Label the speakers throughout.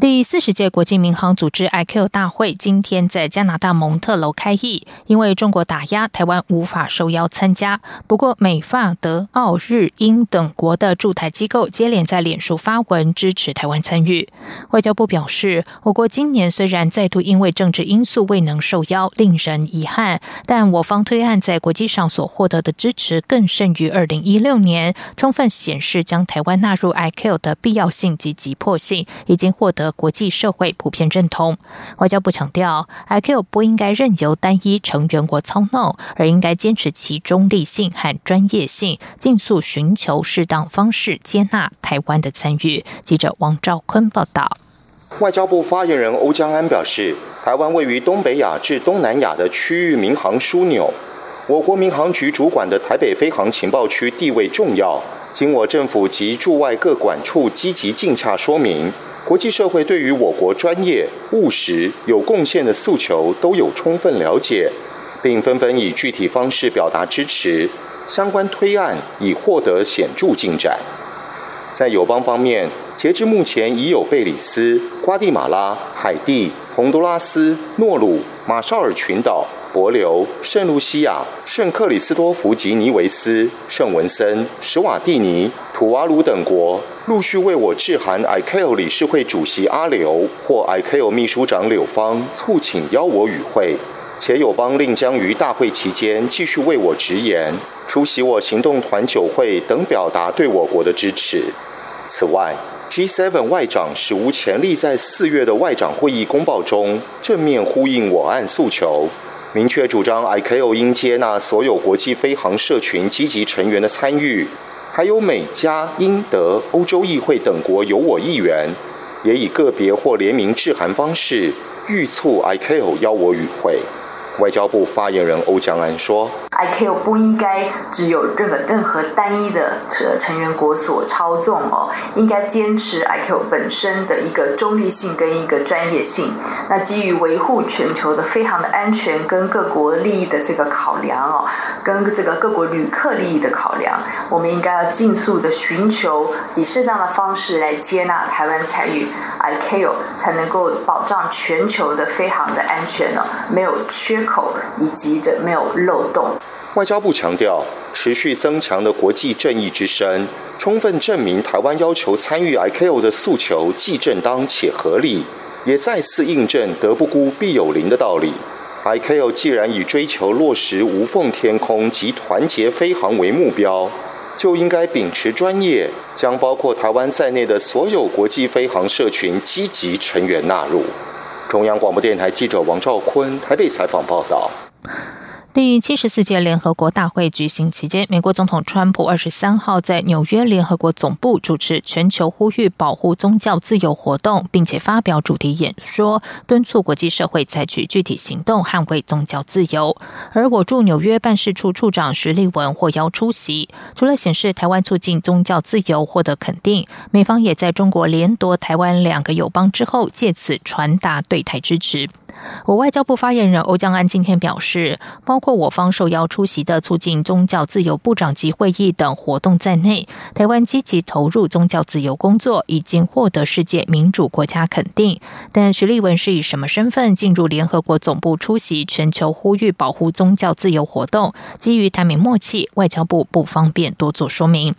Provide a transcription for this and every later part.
Speaker 1: 第四十届国际民航组织 IQ 大会今天在加拿大蒙特楼开议，因为中国打压，台湾无法受邀参加。不过，美、法、德、澳、日、英等国的驻台机构接连在脸书发文支持台湾参与。外交部表示，我国今年虽然再度因为政治因素未能受邀，令人遗憾，但我方推案在国际上所获得的支持更胜于二零一六年，充分显示将台湾纳入 IQ 的必要性及急迫性，已经获得。国际社会普遍认同。外交部强调，IQ 不应该任由单一成员国操弄，而应该坚持其中立性和专业性，尽速寻求适当方式接纳台湾的参与。记者王兆坤报道。
Speaker 2: 外交部发言人欧江安表示，台湾位于东北亚至东南亚的区域民航枢纽，我国民航局主管的台北飞航情报区地位重要。经我政府及驻外各管处积极尽洽说明。国际社会对于我国专业、务实、有贡献的诉求都有充分了解，并纷纷以具体方式表达支持。相关推案已获得显著进展。在友邦方面，截至目前已有贝里斯、瓜地马拉、海地、洪都拉斯、诺鲁、马绍尔群岛。博留、圣露西亚、圣克里斯多福吉尼维斯、圣文森、史瓦蒂尼、土瓦鲁等国陆续为我致函 ICAO 理事会主席阿刘或 ICAO 秘书长柳芳，促请邀我与会，且友邦令将于大会期间继续为我直言、出席我行动团酒会等，表达对我国的支持。此外，G7 外长史无前例在四月的外长会议公报中正面呼应我案诉求。明确主张，ICAO 应接纳所有国际飞航社群积极成员的参与，还有美加英德欧洲议会等国有我议员，也以个别或联名致函方式，预促 ICAO 邀我与会。外交部发言人欧江安说。
Speaker 3: ICAO 不应该只有日本任何单一的成成员国所操纵哦，应该坚持 ICAO 本身的一个中立性跟一个专业性。那基于维护全球的飞航的安全跟各国利益的这个考量哦，跟这个各国旅客利益的考量，我们应该要尽速的寻求以适当的方式来接纳台湾参与 ICAO，才能够保障全球的飞航的安全呢，没有缺口以及这没有漏洞。
Speaker 2: 外交部强调，持续增强的国际正义之声，充分证明台湾要求参与 I C O 的诉求既正当且合理，也再次印证“德不孤，必有邻”的道理。I C O 既然以追求落实无缝天空及团结飞航为目标，就应该秉持专业，将包括台湾在内的所有国际飞航社群积极成员纳入。中央广播电台记者王兆坤台北采访报道。
Speaker 1: 第七十四届联合国大会举行期间，美国总统川普二十三号在纽约联合国总部主持全球呼吁保护宗教自由活动，并且发表主题演说，敦促国际社会采取具体行动捍卫宗教自由。而我驻纽约办事处处长徐立文获邀出席，除了显示台湾促进宗教自由获得肯定，美方也在中国连夺台湾两个友邦之后，借此传达对台支持。我外交部发言人欧江安今天表示，包括我方受邀出席的促进宗教自由部长级会议等活动在内，台湾积极投入宗教自由工作，已经获得世界民主国家肯定。但徐立文是以什么身份进入联合国总部出席全球呼吁保护宗教自由活动？基于台美默契，外交部不方便多做说明。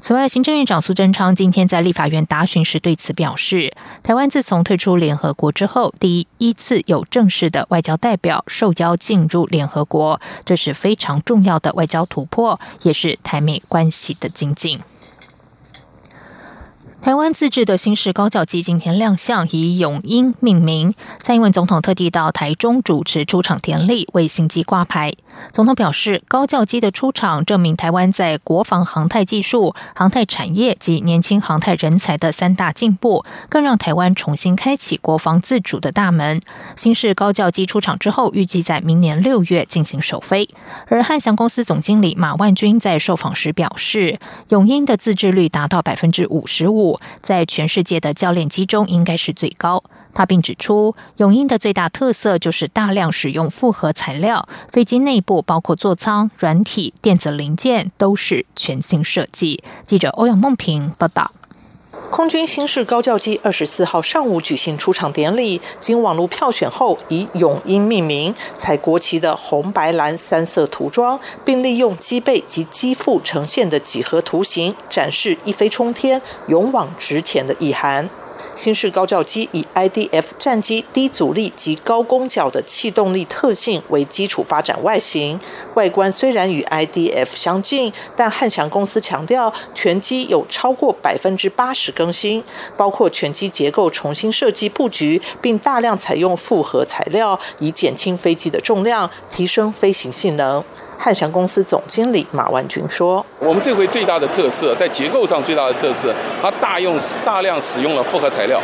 Speaker 1: 此外，行政院长苏贞昌今天在立法院答询时对此表示，台湾自从退出联合国之后，第一次有正式的外交代表受邀进入联合国，这是非常重要的外交突破，也是台美关系的精进。台湾自制的新式高教机今天亮相，以永英命名。蔡英文总统特地到台中主持出场典礼，为新机挂牌。总统表示，高教机的出场证明台湾在国防航太技术、航太产业及年轻航太人才的三大进步，更让台湾重新开启国防自主的大门。新式高教机出厂之后，预计在明年六月进行首飞。而汉翔公司总经理马万军在受访时表示，永英的自制率达到百分之五十五，在全世界的教练机中应该是最高。他并指出，永鹰的最大特色就是大量使用复合材料，飞机内部包括座舱、软体、电子零件都是全新设计。记者欧阳梦平报道。
Speaker 4: 空军新式高教机二十四号上午举行出场典礼，经网络票选后以永鹰命名，采国旗的红白蓝三色涂装，并利用机背及机腹呈现的几何图形，展示一飞冲天、勇往直前的意涵。新式高教机以 IDF 战机低阻力及高攻角的气动力特性为基础发展外形，外观虽然与 IDF 相近，但汉翔公司强调全机有超过百分之八十更新，包括全机结构重新设计布局，并大量采用复合材料，以减轻飞机的重量，提升飞行性能。汉翔公司总经理马万军说：“
Speaker 5: 我们这回最大的特色，在结构上最大的特色，它大用大量使用了复合材料，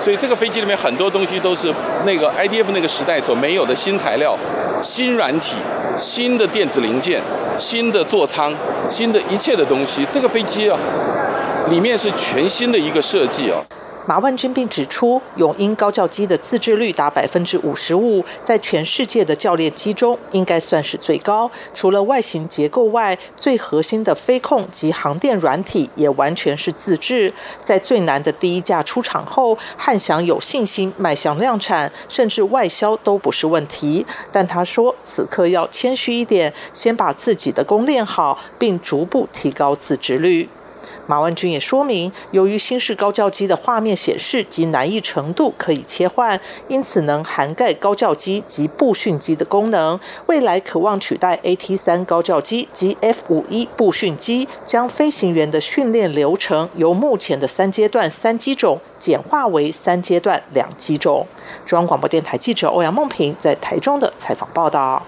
Speaker 5: 所以这个飞机里面很多东西都是那个 IDF 那个时代所没有的新材料、新软体、新的电子零件、新的座舱、新的一切的东西。这个飞机啊，里面是全新的一个设计啊。”
Speaker 4: 马万军并指出，永鹰高教机的自制率达百分之五十五，在全世界的教练机中应该算是最高。除了外形结构外，最核心的飞控及航电软体也完全是自制。在最难的第一架出厂后，汉翔有信心迈向量产，甚至外销都不是问题。但他说，此刻要谦虚一点，先把自己的功练好，并逐步提高自制率。马万军也说明，由于新式高教机的画面显示及难易程度可以切换，因此能涵盖高教机及步训机的功能。未来渴望取代 AT 三高教机及 F 五一步训机，将飞行员的训练流程由目前的三阶段三机种简化为三阶段两机种。中央广播电台记者欧阳梦平在台中的采访报道。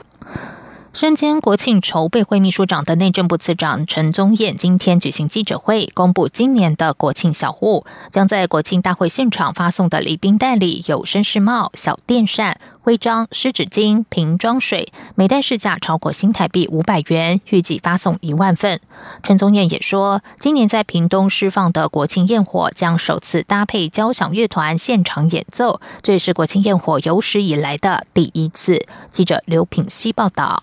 Speaker 1: 身兼国庆筹备会秘书长的内政部次长陈宗彦今天举行记者会，公布今年的国庆小物，将在国庆大会现场发送的礼宾袋里有绅士帽、小电扇、徽章、湿纸巾、瓶装水，每袋市价超过新台币五百元，预计发送一万份。陈宗彦也说，今年在屏东释放的国庆焰火将首次搭配交响乐团现场演奏，这也是国庆焰火有史以来的第一次。记者刘品希报道。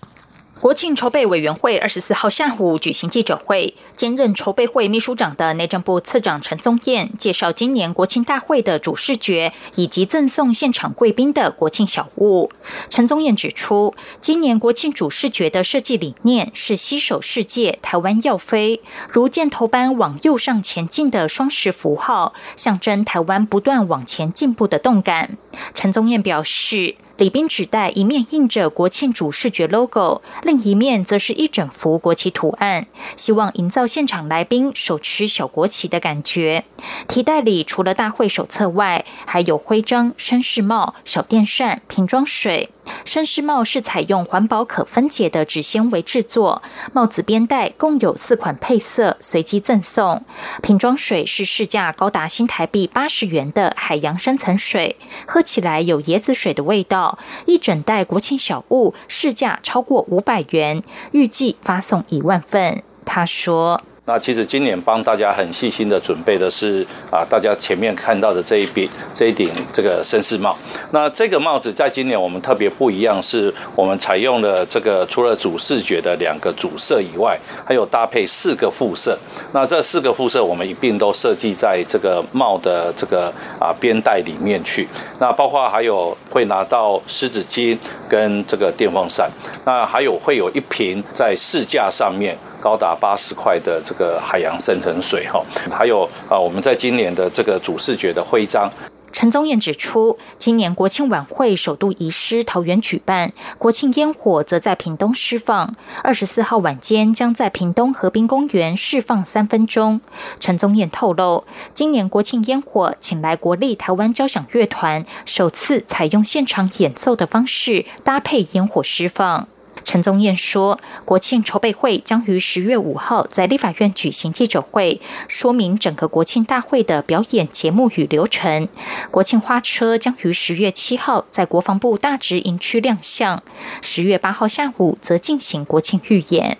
Speaker 6: 国庆筹备委员会二十四号下午举行记者会，兼任筹备会秘书长的内政部次长陈宗彦介绍今年国庆大会的主视觉以及赠送现场贵宾的国庆小物。陈宗彦指出，今年国庆主视觉的设计理念是携手世界，台湾要飞，如箭头般往右上前进的双十符号，象征台湾不断往前进步的动感。陈宗彦表示。礼宾纸袋一面印着国庆主视觉 logo，另一面则是一整幅国旗图案，希望营造现场来宾手持小国旗的感觉。提袋里除了大会手册外，还有徽章、绅士帽、小电扇、瓶装水。绅士帽是采用环保可分解的纸纤维制作，帽子边带共有四款配色，随机赠送。瓶装水是市价高达新台币八十元的海洋深层水，喝起来有椰子水的味道。一整袋国庆小物，市价超过五百元，预计发送一万份。他说。
Speaker 7: 那其实今年帮大家很细心的准备的是啊，大家前面看到的这一顶这一顶这个绅士帽。那这个帽子在今年我们特别不一样，是我们采用了这个除了主视觉的两个主色以外，还有搭配四个副色。那这四个副色我们一并都设计在这个帽的这个啊边带里面去。那包括还有会拿到湿纸巾跟这个电风扇。那还有会有一瓶在试驾上面。高达八十块的这个海洋深层水哈，还有啊，我们在今年的这个主视觉的徽章。
Speaker 6: 陈宗彦指出，今年国庆晚会首度移师桃园举办，国庆烟火则在屏东释放。二十四号晚间将在屏东河滨公园释放三分钟。陈宗彦透露，今年国庆烟火请来国立台湾交响乐团，首次采用现场演奏的方式搭配烟火释放。陈宗彦说，国庆筹备会将于十月五号在立法院举行记者会，说明整个国庆大会的表演节目与流程。国庆花车将于十月七号在国防部大直营区亮相，十月八号下午则进行国庆预演。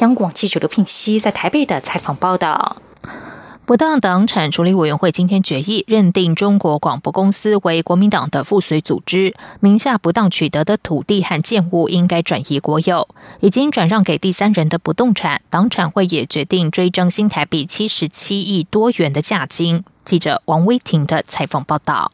Speaker 6: 央广记者刘聘熙在台北的采访报道。
Speaker 1: 不当党产处理委员会今天决议认定中国广播公司为国民党的附随组织，名下不当取得的土地和建物应该转移国有，已经转让给第三人的不动产，党产会也决定追征新台币七十七亿多元的价金。记者王威婷的采访报道。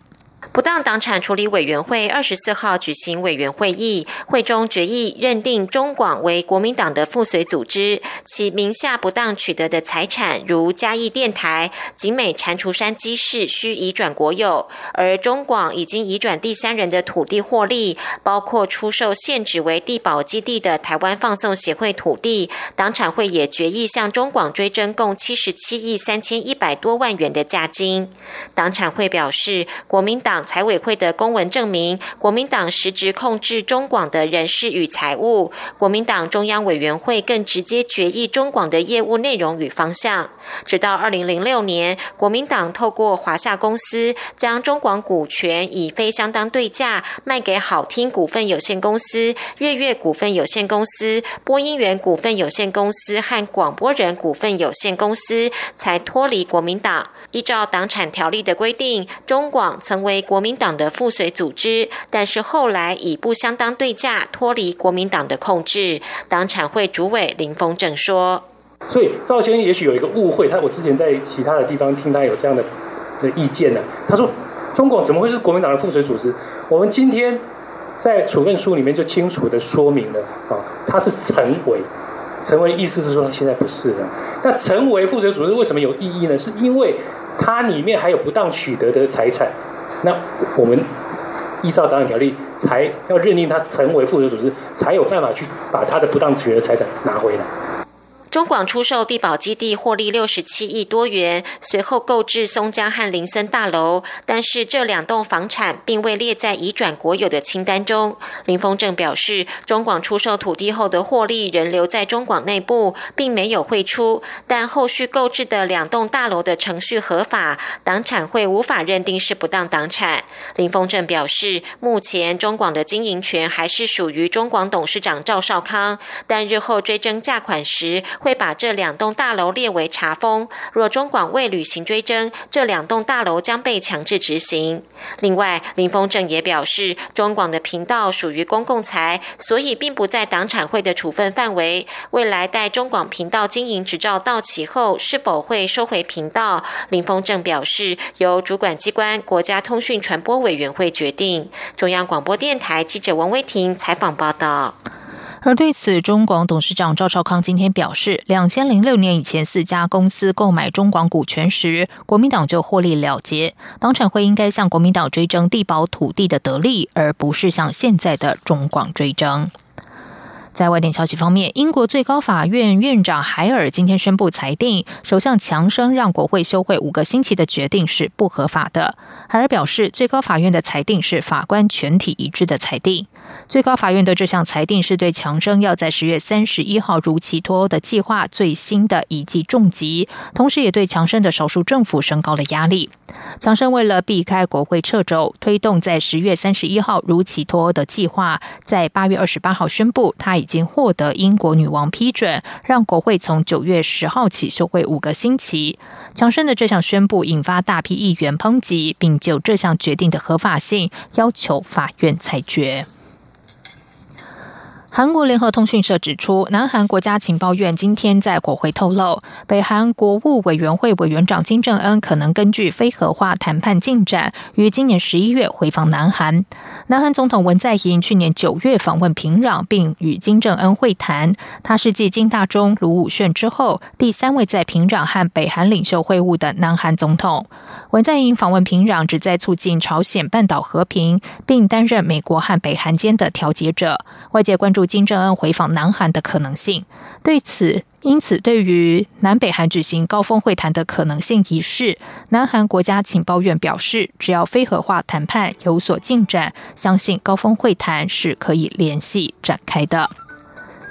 Speaker 8: 不当党产处理委员会二十四号举行委员会议，会中决议认定中广为国民党的附随组织，其名下不当取得的财产，如嘉义电台、景美蟾蜍山机市，需移转国有；而中广已经移转第三人的土地获利，包括出售现址为地保基地的台湾放送协会土地，党产会也决议向中广追征共七十七亿三千一百多万元的价金。党产会表示，国民党。党财委会的公文证明，国民党实质控制中广的人事与财务。国民党中央委员会更直接决议中广的业务内容与方向。直到二零零六年，国民党透过华夏公司将中广股权以非相当对价卖给好听股份有限公司、月月股份有限公司、播音员股份有限公司和广播人股份有限公司，才脱离国民党。依照党产条例的规定，中广曾为国民党的附随组织，但是后来以不相当对价脱离国民党的控制。党产会主委林峰正说：“
Speaker 9: 所以赵先生也许有一个误会，他我之前在其他的地方听他有这样的的意见呢。他说，中广怎么会是国民党的附随组织？我们今天在处分书里面就清楚的说明了啊，他是成为，成为意思是说现在不是了。那成为附随组织为什么有意义呢？是因为它里面还有不当取得的财产，那我们依照档案条例，才要认定他成为附属组织，才有办法去把他的不当取得财产拿回来。
Speaker 8: 中广出售地保基地获利六十七亿多元，随后购置松江和林森大楼，但是这两栋房产并未列在移转国有的清单中。林峰正表示，中广出售土地后的获利仍留在中广内部，并没有汇出，但后续购置的两栋大楼的程序合法，党产会无法认定是不当党产。林峰正表示，目前中广的经营权还是属于中广董事长赵少康，但日后追征价款时。会把这两栋大楼列为查封，若中广未履行追征，这两栋大楼将被强制执行。另外，林峰正也表示，中广的频道属于公共财，所以并不在党产会的处分范围。未来待中广频道经营执照到期后，是否会收回频道？林峰正表示，由主管机关国家通讯传播委员会决定。中央广播电台记者王威婷采访报道。
Speaker 1: 而对此，中广董事长赵少康今天表示，两千零六年以前四家公司购买中广股权时，国民党就获利了结，党产会应该向国民党追征地保土地的得利，而不是向现在的中广追征。在外电消息方面，英国最高法院院长海尔今天宣布裁定，首相强生让国会休会五个星期的决定是不合法的。海尔表示，最高法院的裁定是法官全体一致的裁定。最高法院的这项裁定是对强生要在十月三十一号如期脱欧的计划最新的一记重击，同时也对强生的少数政府升高了压力。强生为了避开国会掣肘，推动在十月三十一号如期脱欧的计划，在八月二十八号宣布他。已经获得英国女王批准，让国会从九月十号起休会五个星期。强生的这项宣布引发大批议员抨击，并就这项决定的合法性要求法院裁决。韩国联合通讯社指出，南韩国家情报院今天在国会透露，北韩国务委员会委员长金正恩可能根据非核化谈判进展，于今年十一月回访南韩。南韩总统文在寅去年九月访问平壤，并与金正恩会谈。他是继金大中、卢武铉之后第三位在平壤和北韩领袖会晤的南韩总统。文在寅访问平壤，旨在促进朝鲜半岛和平，并担任美国和北韩间的调解者。外界关注。金正恩回访南韩的可能性，对此，因此对于南北韩举行高峰会谈的可能性一事，南韩国家情报院表示，只要非核化谈判有所进展，相信高峰会谈是可以联系展开的。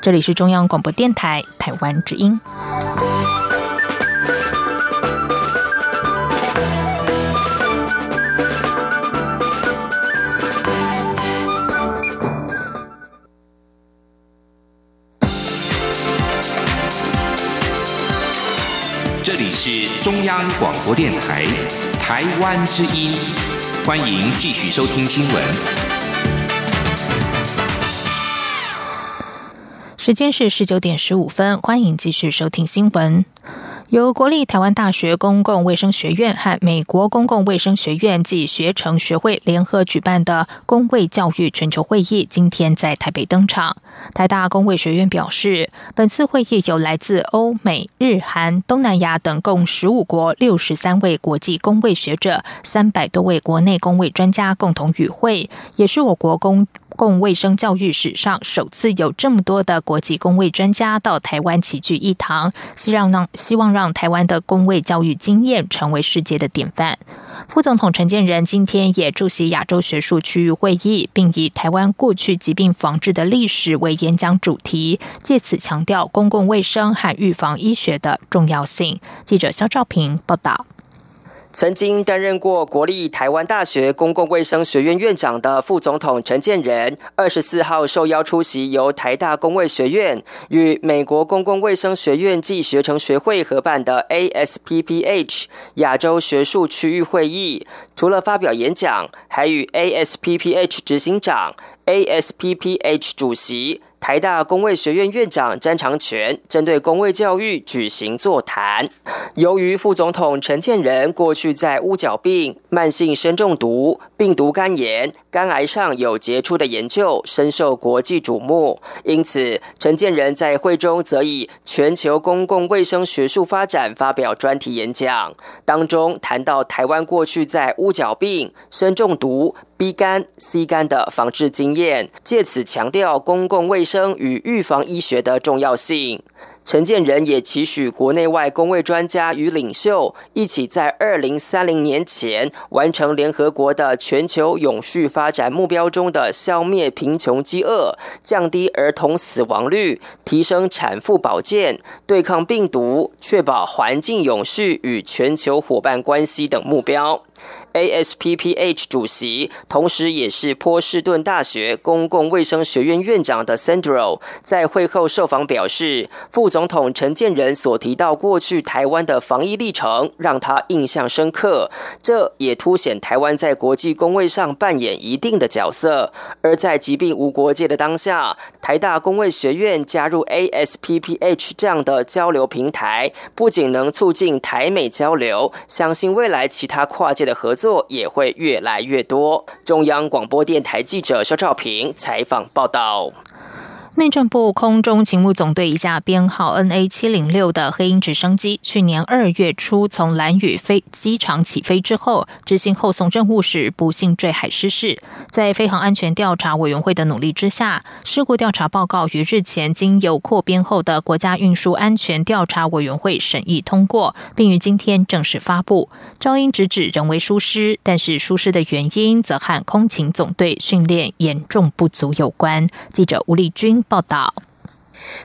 Speaker 1: 这里是中央广播电台台湾之音。
Speaker 10: 是中央广播电台台湾之音，欢迎继续收听新闻。
Speaker 1: 时间是十九点十五分，欢迎继续收听新闻。由国立台湾大学公共卫生学院和美国公共卫生学院及学成学会联合举办的公卫教育全球会议，今天在台北登场。台大公卫学院表示，本次会议有来自欧美、日韩、东南亚等共十五国六十三位国际公卫学者，三百多位国内公卫专家共同与会，也是我国公。共卫生教育史上首次有这么多的国际公卫专家到台湾齐聚一堂，希望让希望让台湾的公卫教育经验成为世界的典范。副总统陈建仁今天也出席亚洲学术区域会议，并以台湾过去疾病防治的历史为演讲主题，借此强调公共卫生和预防医学的重要性。记者肖兆平报道。
Speaker 11: 曾经担任过国立台湾大学公共卫生学院院长的副总统陈建仁，二十四号受邀出席由台大公卫学院与美国公共卫生学院暨学程学会合办的 ASPPH 亚洲学术区域会议。除了发表演讲，还与 ASPPH 执行长、ASPPH 主席。台大公卫学院院长詹长全针对公卫教育举行座谈。由于副总统陈建仁过去在乌角病、慢性砷中毒、病毒肝炎、肝癌上有杰出的研究，深受国际瞩目，因此陈建仁在会中则以全球公共卫生学术发展发表专题演讲，当中谈到台湾过去在乌角病、砷中毒。B 肝、C 肝的防治经验，借此强调公共卫生生与预防医学的重要性。陈建仁也期许国内外公卫专家与领袖一起在二零三零年前完成联合国的全球永续发展目标中的消灭贫穷饥饿、降低儿童死亡率、提升产妇保健、对抗病毒、确保环境永续与全球伙伴关系等目标。ASPPH 主席，同时也是波士顿大学公共卫生学院院长的 Sandro，在会后受访表示，副总统陈建仁所提到过去台湾的防疫历程，让他印象深刻。这也凸显台湾在国际公卫上扮演一定的角色。而在疾病无国界的当下，台大公卫学院加入 ASPPH 这样的交流平台，不仅能促进台美交流，相信未来其他跨界的。合作也会越来越多。中央广播电台记者肖兆平采访报道。
Speaker 1: 内政部空中勤务总队一架编号 NA 七零六的黑鹰直升机，去年二月初从蓝屿飞机场起飞之后，执行后送任务时不幸坠海失事。在飞行安全调查委员会的努力之下，事故调查报告于日前经由扩编后的国家运输安全调查委员会审议通过，并于今天正式发布。招英直指人为疏失，但是疏失的原因则和空勤总队训练严重不足有关。记者吴丽君。报道。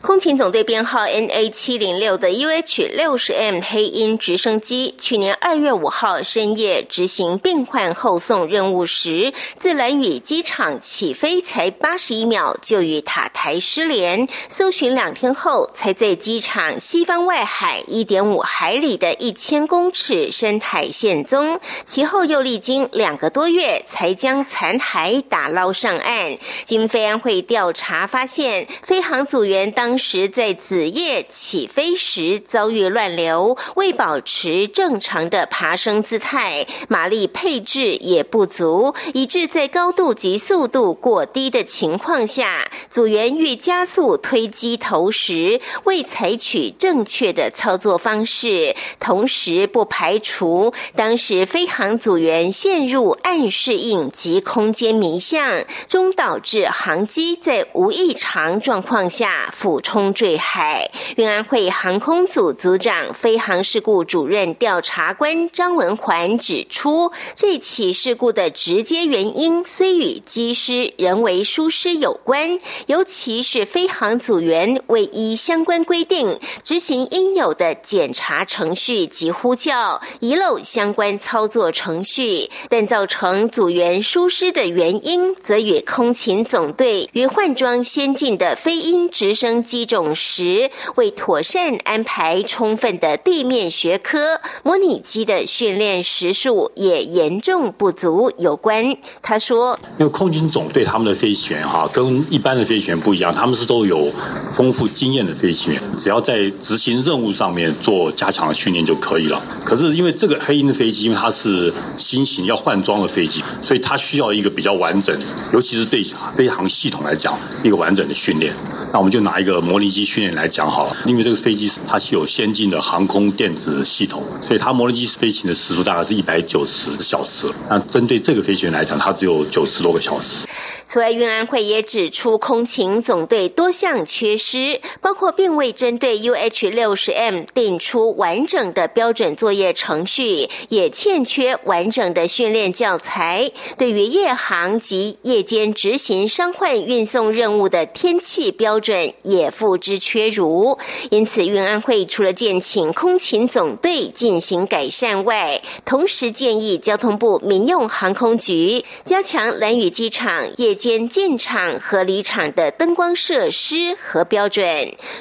Speaker 12: 空勤总队编号 NA 七零六的 UH 六十 M 黑鹰直升机，去年二月五号深夜执行病患后送任务时，自蓝屿机场起飞才八十一秒，就与塔台失联。搜寻两天后，才在机场西方外海一点五海里的一千公尺深海现踪。其后又历经两个多月，才将残骸打捞上岸。经飞安会调查发现，飞行组员。当时在子夜起飞时遭遇乱流，未保持正常的爬升姿态，马力配置也不足，以致在高度及速度过低的情况下，组员欲加速推机头时，未采取正确的操作方式，同时不排除当时飞行组员陷入暗适应及空间迷向，终导致航机在无异常状况下。俯冲坠海。运安会航空组组长、飞航事故主任调查官张文环指出，这起事故的直接原因虽与机师人为疏失有关，尤其是飞航组员未依相关规定执行应有的检查程序及呼叫，遗漏相关操作程序，但造成组员疏失的原因，则与空勤总队与换装先进的飞鹰直升机种时为妥善安排充分的地面学科模拟机的训练时数也严重不足有关。他说：“
Speaker 13: 因为空军总队他们的飞行员哈，跟一般的飞行员不一样，他们是都有丰富经验的飞行员，只要在执行任务上面做加强的训练就可以了。可是因为这个黑鹰的飞机，因为它是新型要换装的飞机，所以它需要一个比较完整，尤其是对飞行系统来讲，一个完整的训练。那我们就拿一个模拟机训练来讲好了，因为这个飞机它是有先进的航空电子系统，所以它模拟机飞行的时速大概是一百九十小时。那针对这个飞行员来讲，它只有九十多个小时。
Speaker 12: 此外，运安会也指出，空勤总队多项缺失，包括并未针对 UH 六十 M 定出完整的标准作业程序，也欠缺完整的训练教材。对于夜航及夜间执行伤患运送任务的天气标准，也付之阙如。因此，运安会除了建请空勤总队进行改善外，同时建议交通部民用航空局加强蓝屿机场夜间进场和离场的灯光设施和标准。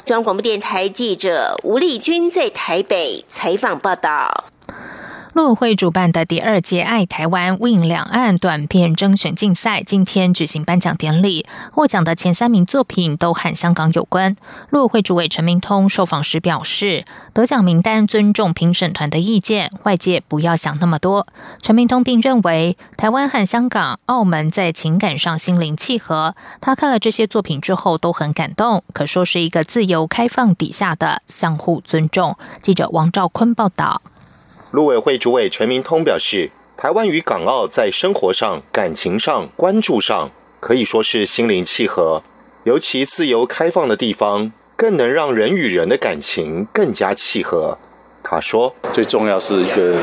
Speaker 12: 中央广播电台记者吴丽君在台北采访报道。
Speaker 1: 陆委会主办的第二届“爱台湾 ”Win 两岸短片征选竞赛今天举行颁奖典礼，获奖的前三名作品都和香港有关。陆委会主委陈明通受访时表示，得奖名单尊重评审团的意见，外界不要想那么多。陈明通并认为，台湾和香港、澳门在情感上心灵契合。他看了这些作品之后都很感动，可说是一个自由开放底下的相互尊重。记者王兆坤报道。
Speaker 2: 陆委会主委陈明通表示，台湾与港澳在生活上、感情上、关注上，可以说是心灵契合。尤其自由开放的地方，更能让人与人的感情更加契合。他说：“
Speaker 14: 最重要是一个，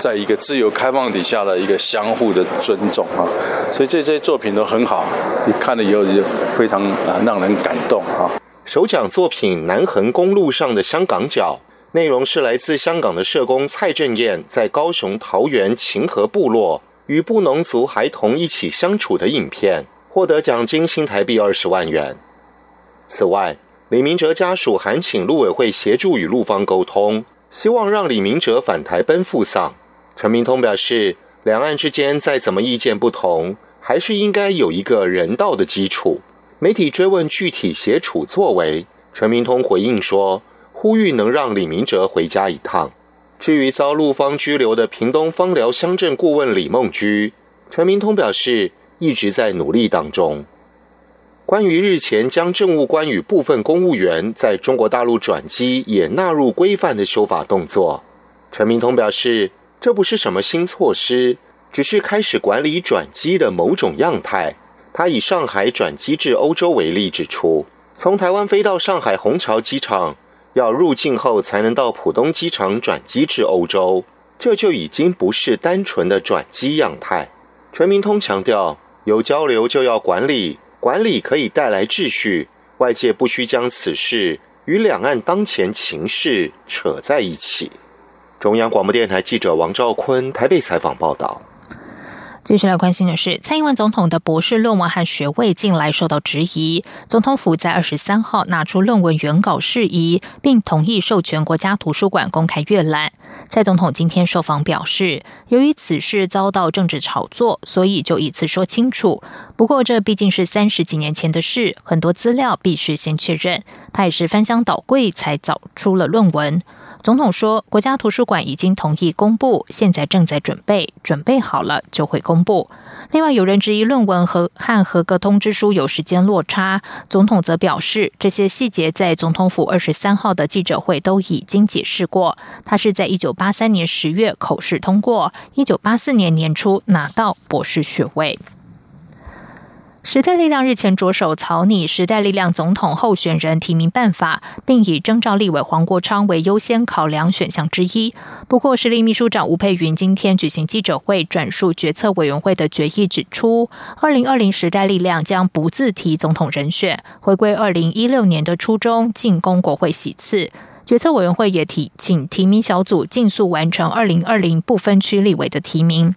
Speaker 14: 在一个自由开放底下的一个相互的尊重啊。所以这些作品都很好，你看了以后就非常啊让人感动啊。”
Speaker 2: 首奖作品《南横公路上的香港脚》。内容是来自香港的社工蔡正燕在高雄桃园晴和部落与布农族孩童一起相处的影片，获得奖金新台币二十万元。此外，李明哲家属函请陆委会协助与陆方沟通，希望让李明哲返台奔赴丧。陈明通表示，两岸之间再怎么意见不同，还是应该有一个人道的基础。媒体追问具体协处作为，陈明通回应说。呼吁能让李明哲回家一趟。至于遭陆方拘留的屏东方寮乡镇顾问李梦居，陈明通表示一直在努力当中。关于日前将政务官与部分公务员在中国大陆转机也纳入规范的修法动作，陈明通表示这不是什么新措施，只是开始管理转机的某种样态。他以上海转机至欧洲为例，指出从台湾飞到上海虹桥机场。要入境后才能到浦东机场转机至欧洲，这就已经不是单纯的转机样态。陈明通强调，有交流就要管理，管理可以带来秩序，外界不需将此事与两岸当前情势扯在一起。中央广播电台记者王兆坤台北采访报道。
Speaker 1: 接下来关心的是，蔡英文总统的博士论文和学位近来受到质疑。总统府在二十三号拿出论文原稿事宜，并同意授权国家图书馆公开阅览。蔡总统今天受访表示，由于此事遭到政治炒作，所以就一次说清楚。不过，这毕竟是三十几年前的事，很多资料必须先确认。他也是翻箱倒柜才找出了论文。总统说，国家图书馆已经同意公布，现在正在准备，准备好了就会公公布。另外，有人质疑论文和和合格通知书有时间落差，总统则表示，这些细节在总统府二十三号的记者会都已经解释过。他是在一九八三年十月口试通过，一九八四年年初拿到博士学位。时代力量日前着手草拟时代力量总统候选人提名办法，并以征召立委黄国昌为优先考量选项之一。不过，实力秘书长吴佩云今天举行记者会，转述决策委员会的决议，指出，二零二零时代力量将不自提总统人选，回归二零一六年的初衷，进攻国会席次。决策委员会也提请提名小组尽速完成二零二零不分区立委的提名。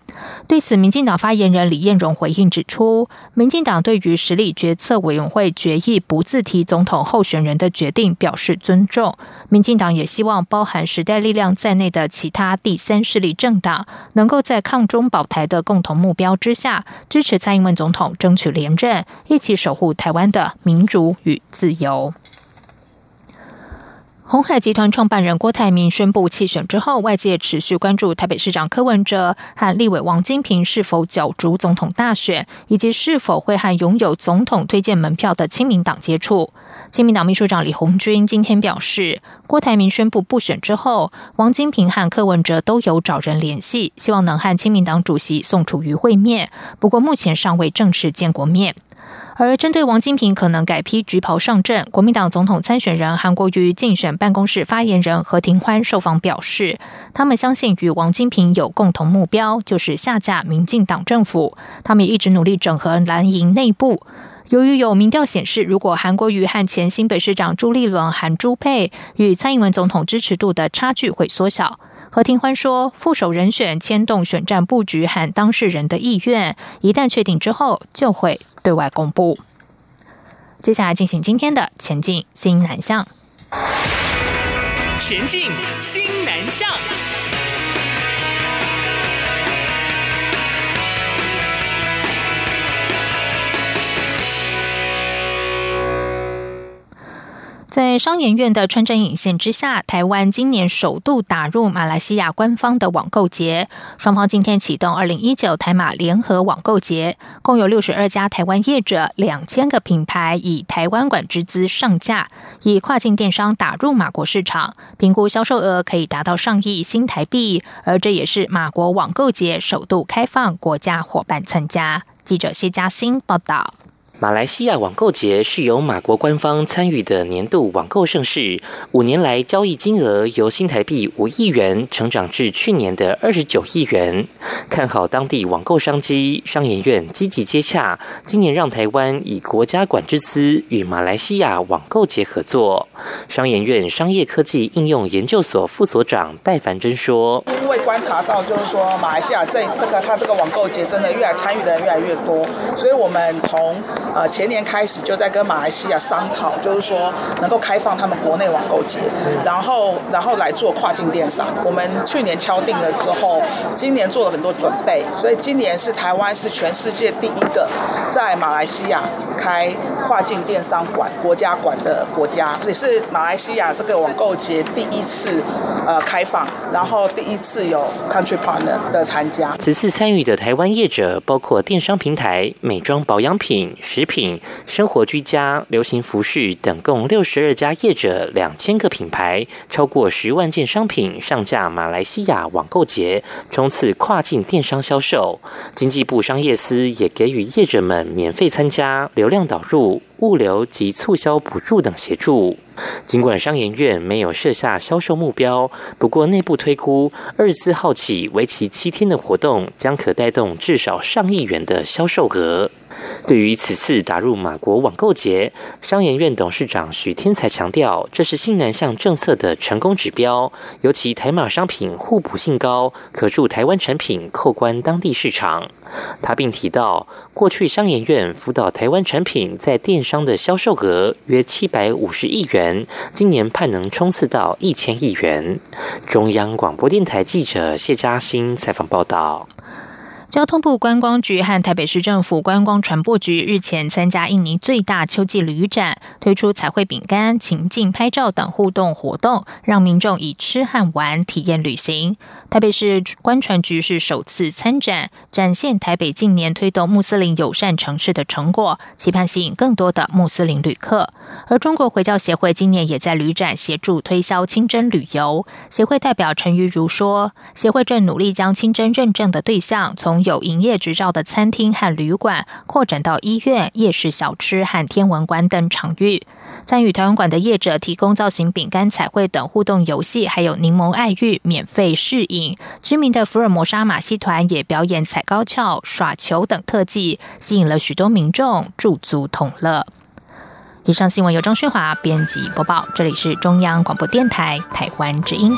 Speaker 1: 对此，民进党发言人李彦荣回应指出，民进党对于实力决策委员会决议不自提总统候选人的决定表示尊重。民进党也希望包含时代力量在内的其他第三势力政党，能够在抗中保台的共同目标之下，支持蔡英文总统争取连任，一起守护台湾的民主与自由。红海集团创办人郭台铭宣布弃选之后，外界持续关注台北市长柯文哲和立委王金平是否角逐总统大选，以及是否会和拥有总统推荐门票的亲民党接触。亲民党秘书长李红军今天表示，郭台铭宣布不选之后，王金平和柯文哲都有找人联系，希望能和亲民党主席宋楚瑜会面，不过目前尚未正式见过面。而针对王金平可能改披橘袍上阵，国民党总统参选人韩国瑜竞选办公室发言人何庭欢受访表示，他们相信与王金平有共同目标，就是下架民进党政府。他们也一直努力整合蓝营内部。由于有民调显示，如果韩国瑜和前新北市长朱立伦、韩朱佩与蔡英文总统支持度的差距会缩小。何庭欢说，副手人选牵动选战布局和当事人的意愿，一旦确定之后，就会对外公布。接下来进行今天的前进新南向。前进新南向。在商研院的穿针引线之下，台湾今年首度打入马来西亚官方的网购节。双方今天启动二零一九台马联合网购节，共有六十二家台湾业者、两千个品牌以台湾馆之资上架，以跨境电商打入马国市场，评估销售额可以达到上亿新台币。而这也是马国网购节首度开放国家伙伴参加。记者谢嘉欣报道。
Speaker 15: 马来西亚网购节是由马国官方参与的年度网购盛事，五年来交易金额由新台币五亿元成长至去年的二十九亿元。看好当地网购商机，商研院积极接洽，今年让台湾以国家管制资与马来西亚网购节合作。商研院商业科技应用研究所副所长戴凡珍说：“
Speaker 16: 因为观察到，就是说马来西亚这一次个他这个网购节真的越来参与的人越来越多，所以我们从呃，前年开始就在跟马来西亚商讨，就是说能够开放他们国内网购节，然后然后来做跨境电商。我们去年敲定了之后，今年做了很多准备，所以今年是台湾是全世界第一个在马来西亚开跨境电商馆、国家馆的国家，也是马来西亚这个网购节第一次呃开放，然后第一次有 country partner 的参加。
Speaker 15: 此次参与的台湾业者包括电商平台、美妆保养品。食品、生活居家、流行服饰等共六十二家业者，两千个品牌，超过十万件商品上架马来西亚网购节，冲刺跨境电商销售。经济部商业司也给予业者们免费参加、流量导入、物流及促销补助等协助。尽管商研院没有设下销售目标，不过内部推估，二十四号起为期七天的活动将可带动至少上亿元的销售额。对于此次打入马国网购节，商研院董事长许天才强调，这是新南向政策的成功指标，尤其台马商品互补性高，可助台湾产品扣关当地市场。他并提到，过去商研院辅导台湾产品在电商的销售额约七百五十亿元，今年盼能冲刺到一千亿元。中央广播电台记者谢嘉欣采访报道。
Speaker 1: 交通部观光局和台北市政府观光传播局日前参加印尼最大秋季旅展，推出彩绘饼干、情境拍照等互动活动，让民众以吃和玩体验旅行。台北市观传局是首次参展，展现台北近年推动穆斯林友善城市的成果，期盼吸引更多的穆斯林旅客。而中国回教协会今年也在旅展协助推销清真旅游。协会代表陈玉如说，协会正努力将清真认证的对象从有营业执照的餐厅和旅馆，扩展到医院、夜市小吃和天文馆等场域。参与台湾馆的业者提供造型饼干、彩绘等互动游戏，还有柠檬爱玉免费试饮。知名的福尔摩沙马戏团也表演踩高跷、耍球等特技，吸引了许多民众驻足同乐。以上新闻由张旭华编辑播报，这里是中央广播电台台湾之音。